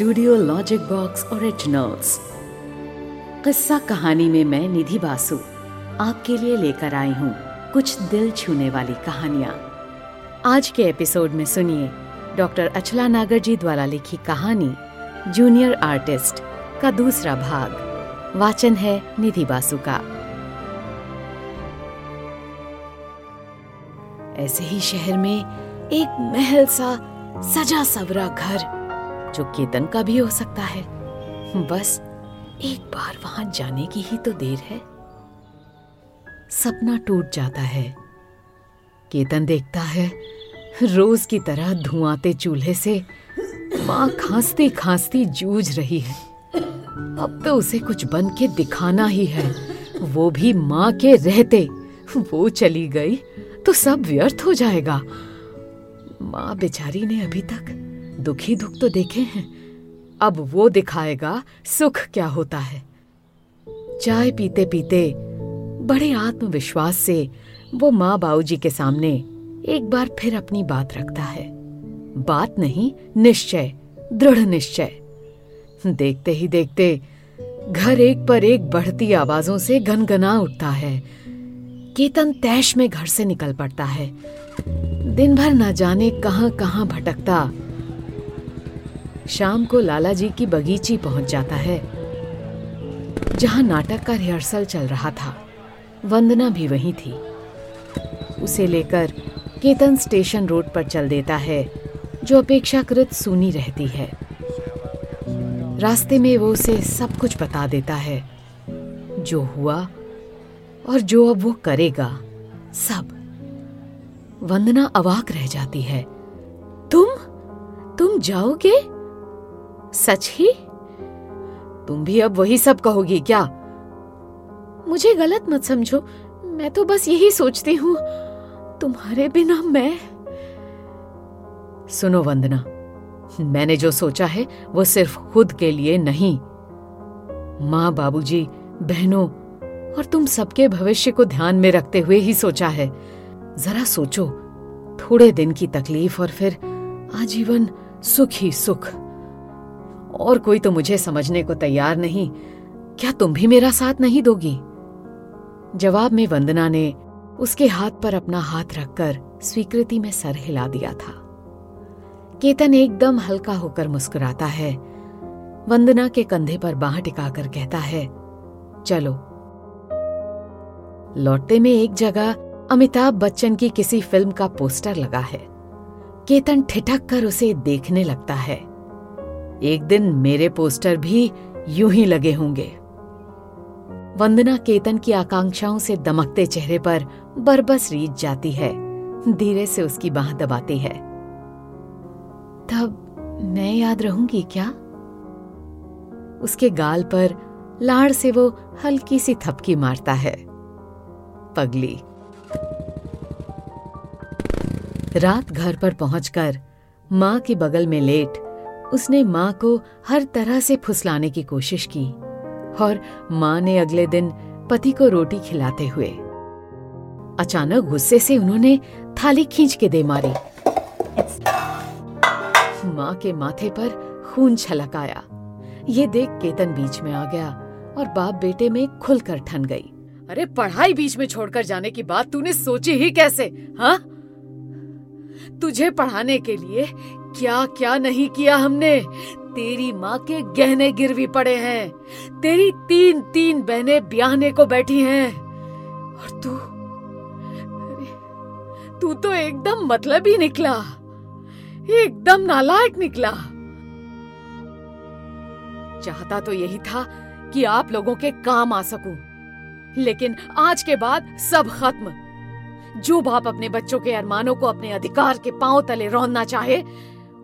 studio logic box originals. किस्सा कहानी में मैं निधि बासु आपके लिए लेकर आई हूँ कुछ दिल छूने वाली कहानियाँ। आज के एपिसोड में सुनिए डॉक्टर अचला नागर जी द्वारा लिखी कहानी, जूनियर आर्टिस्ट का दूसरा भाग। वाचन है निधि बासु का। ऐसे ही शहर में एक महल सा सजा सवरा घर जो केतन का भी हो सकता है। बस, एक बार वहाँ जाने की ही तो देर है। सपना टूट जाता है। केतन देखता है, रोज की तरह धुआंते चूल्हे से माँ खांसती खांसती जूझ रही है। अब तो उसे कुछ बन के दिखाना ही है। वो भी माँ के रहते। वो चली गई तो सब व्यर्थ हो जाएगा। माँ बेचारी ने अभी तक दुखी दुख तो देखे हैं। अब वो दिखाएगा सुख क्या होता है। चाय पीते पीते बड़े आत्मविश्वास से वो माँ बाबूजी के सामने एक बार फिर अपनी बात रखता है। बात नहीं, निश्चय, दृढ़ निश्चय। देखते ही देखते घर एक पर एक बढ़ती आवाजों से गनगना उठता है। केतन तैश में घर से निकल पड़ता है। दिन भर न जाने कहाँ कहाँ भटकता शाम को लाला जी की बगीची पहुँच जाता है, जहाँ नाटक का रिहर्सल चल रहा था। वंदना भी वहीं थी। उसे लेकर केतन स्टेशन रोड पर चल देता है, जो अपेक्षाकृत सुनी रहती है। रास्ते में वो उसे सब कुछ बता देता है। जो हुआ और जो अब वो करेगा, सब। वंदना अवाक रह जाती है। तुम? तुम जाओगे? सच ही? तुम भी अब वही सब कहोगी क्या? मुझे गलत मत समझो। मैं तो बस यही सोचती हूँ। तुम्हारे बिना मैं सुनो वंदना। मैंने जो सोचा है वो सिर्फ़ खुद के लिए नहीं। माँ बाबूजी, बहनों और तुम सबके भविष्य को ध्यान में रखते हुए ही सोचा है। जरा सोचो थोड़े दिन की तकलीफ़ और फिर आजीवन सुख ही सुख। और कोई तो मुझे समझने को तैयार नहीं। क्या तुम भी मेरा साथ नहीं दोगी? जवाब में वंदना ने उसके हाथ पर अपना हाथ रखकर स्वीकृति में सर हिला दिया था। केतन एकदम हल्का होकर मुस्कुराता है। वंदना के कंधे पर बाह टिकाकर कहता है, चलो। लौटते में एक जगह अमिताभ बच्चन की किसी फ़िल्म का पोस्टर लगा है। केतन ठिठक कर उसे देखने लगता है। एक दिन मेरे पोस्टर भी यूँ ही लगे होंगे। वंदना केतन की आकांक्षाओं से दमकते चेहरे पर बरबस रीत जाती है। धीरे से उसकी बाह दबाती है। तब मैं याद रहूँगी क्या? उसके गाल पर लाड़ से वो हल्की सी थपकी मारता है। पगली। रात घर पर पहुंचकर माँ के बगल में लेट उसने माँ को हर तरह से फुसलाने की कोशिश की और माँ ने अगले दिन पति को रोटी खिलाते हुए अचानक गुस्से से उन्होंने थाली खींच के दे मारी। माँ के माथे पर खून छलक आया। ये देख केतन बीच में आ गया और बाप बेटे में खुलकर ठन गई। अरे पढ़ाई बीच में छोड़कर जाने की बात तूने सोची ही कैसे हाँ? तुझे पढ़ाने के लिए क्या क्या नहीं किया हमने? तेरी माँ के गहने गिरवी पड़े हैं। तेरी तीन तीन बहनें ब्याहने को बैठी हैं। और तू? तू तो एकदम मतलब ही निकला। एकदम नालायक निकला। चाहता तो यही था कि आप लोगों के काम आ सकूँ। लेकिन आज के बाद सब खत्म। जो बाप अपने बच्चों के अरमानों को अपने अधिकार के पाँव तले रौनना चाहे,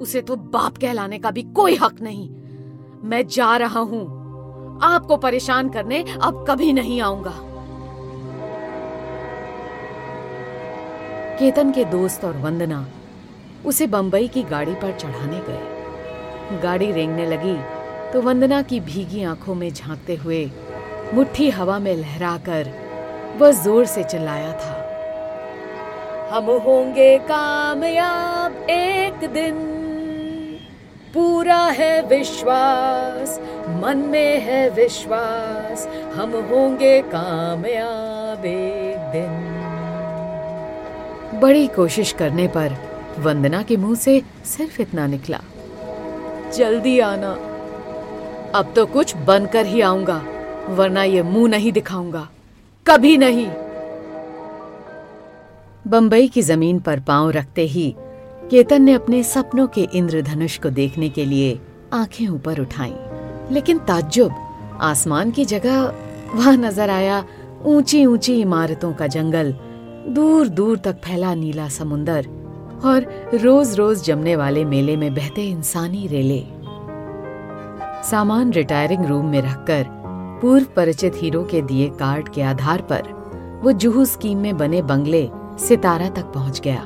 उसे तो बाप कहलाने का भी कोई हक नहीं। मैं जा रहा हूँ। आपको परेशान करने अब कभी नहीं आऊँगा। केतन के दोस्त और वंदना उसे बंबई की गाड़ी पर चढ़ाने गए। गाड़ी रेंगने लगी तो वंदना की भीगी आँखों में झांकते हुए मुट्ठी हवा में लहराकर वह ज़ोर से चिल्लाया था। हम होंगे कामयाब एक दिन। पूरा है विश्वास, मन में है विश्वास, हम होंगे कामयाब एक दिन। बड़ी कोशिश करने पर वंदना के मुँह से सिर्फ़ इतना निकला। जल्दी आना। अब तो कुछ बनकर ही आऊँगा, वरना ये मुँह नहीं दिखाऊँगा। कभी नहीं। बंबई की ज़मीन पर पाँव रखते ही केतन ने अपने सपनों के इंद्रधनुष को देखने के लिए आँखें ऊपर उठाईं। लेकिन ताज्जुब, आसमान की जगह वहाँ नज़र आया ऊँची ऊँची इमारतों का जंगल दूर दूर तक फैला नीला समुंदर और रोज रोज जमने वाले मेले में बहते इंसानी रेले सामान रिटायरिंग रूम में रखकर पूर्व परिचित हीरो के दिए कार्ड के आधार पर वो जुहू स्कीम में बने बंगले सितारा तक पहुँच गया।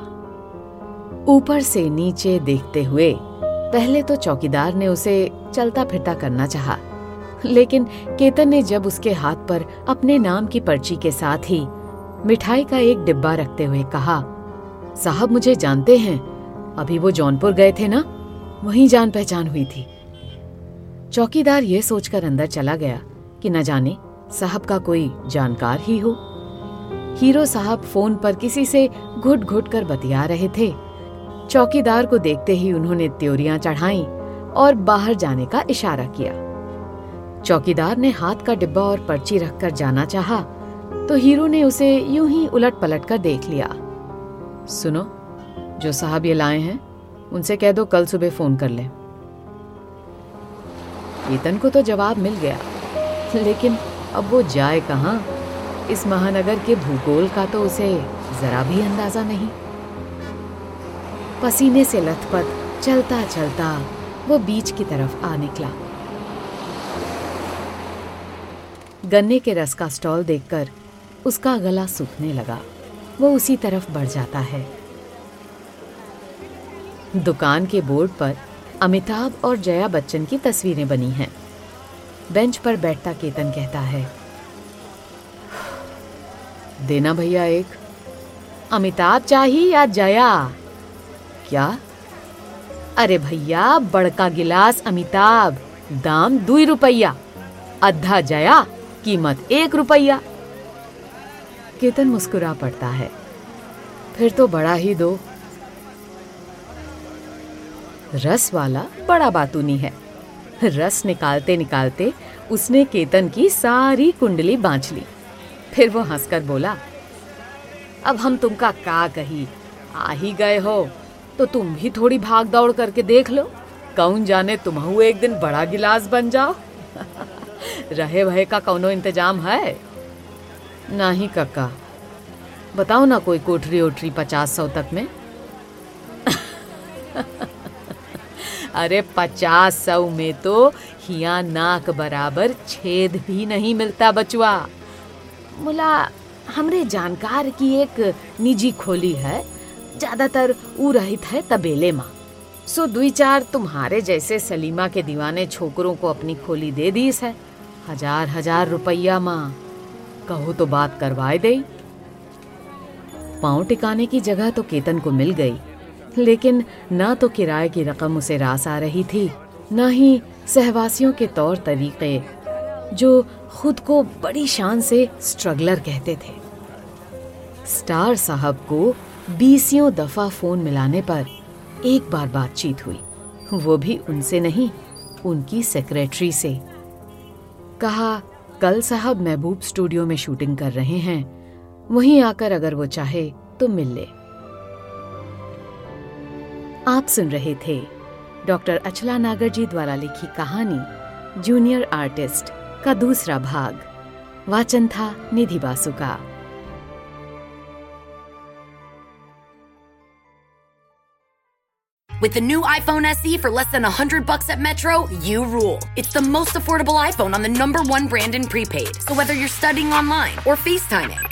ऊपर से नीचे देखते हुए पहले तो चौकीदार ने उसे चलता फिरता करना चाहा, लेकिन केतन ने जब उसके हाथ पर अपने नाम की पर्ची के साथ ही मिठाई का एक डिब्बा रखते हुए कहा साहब मुझे जानते हैं। अभी वो जौनपुर गए थे ना? वहीं जान पहचान हुई थी। चौकीदार ये सोचकर अंदर चला गया कि न जाने साहब का कोई जानकार ही हो। हीरो साहब फ़ोन पर किसी से घुट घुट कर बतिया रहे थे। चौकीदार को देखते ही उन्होंने त्योरियाँ चढ़ाई और बाहर जाने का इशारा किया। चौकीदार ने हाथ का डिब्बा और पर्ची रखकर जाना चाहा, तो हीरो ने उसे यूँ ही उलट पलट कर देख लिया। सुनो जो साहब ये लाए हैं उनसे कह दो कल सुबह फ़ोन कर ले। को तो जवाब मिल गया लेकिन अब वो जाए कहाँ? इस महानगर के भूगोल का तो उसे जरा भी अंदाज़ा नहीं। पसीने से लथपथ चलता चलता वो बीच की तरफ़ आ निकला। गन्ने के रस का स्टॉल देखकर उसका गला सूखने लगा। वो उसी तरफ़ बढ़ जाता है। दुकान के बोर्ड पर अमिताभ और जया बच्चन की तस्वीरें बनी हैं। बेंच पर बैठता केतन कहता है देना भैया एक। अमिताभ चाहिए या जया? क्या? अरे भैया, बड़का गिलास अमिताभ, दाम दुई रुपया। अद्धा जया, कीमत एक रुपया। केतन मुस्कुरा पड़ता है। फिर तो बड़ा ही दो। रस वाला बड़ा बातूनी है। रस निकालते निकालते उसने केतन की सारी कुंडली बांच ली। फिर वो हंसकर बोला, अब हम तुमका का कही? आ ही गए हो तो तुम भी थोड़ी भाग दौड़ करके देख लो। कौन जाने तुम एक दिन बड़ा गिलास बन जाओ? रहे भय का कौनो इंतज़ाम है? नहीं कक्का बताओ ना कोई कोठरी ओठरी पचास सौ तक में? अरे पचास सौ में तो हिया नाक बराबर छेद भी नहीं मिलता बचवा मुला, हमरे जानकार की एक निजी खोली है, ज़्यादातर ऊ रहित है तबेले माँ। सो दुई चार तुम्हारे जैसे सलीमा के दीवाने छोकरों को अपनी खोली दे दीस है। हज़ार हज़ार रुपया माँ। कहो तो बात करवाए दे। पाँव टिकाने की जगह तो केतन को मिल गई, लेकिन ना तो किराए की रकम उसे रास आ रही थी, न ही सहवासियों के तौर तरीके, जो खुद को बड़ी शान से स्ट्रगलर कहते थे। स्टार साहब को बीसियों दफ़ा फ़ोन मिलाने पर एक बार बातचीत हुई। वो भी उनसे नहीं, उनकी सेक्रेटरी से। कहा, कल साहब महबूब स्टूडियो में शूटिंग कर रहे हैं। वहीं आकर अगर वो चाहे तो मिल ले। आप सुन रहे थे डॉक्टर अचला नागर जी द्वारा लिखी कहानी जूनियर आर्टिस्ट का दूसरा भाग वाचन था निधि बासु का With the new iPhone SE for less than 100 bucks at Metro, you rule. It's the most affordable iPhone on the number one brand in prepaid. So whether you're studying online or FaceTiming,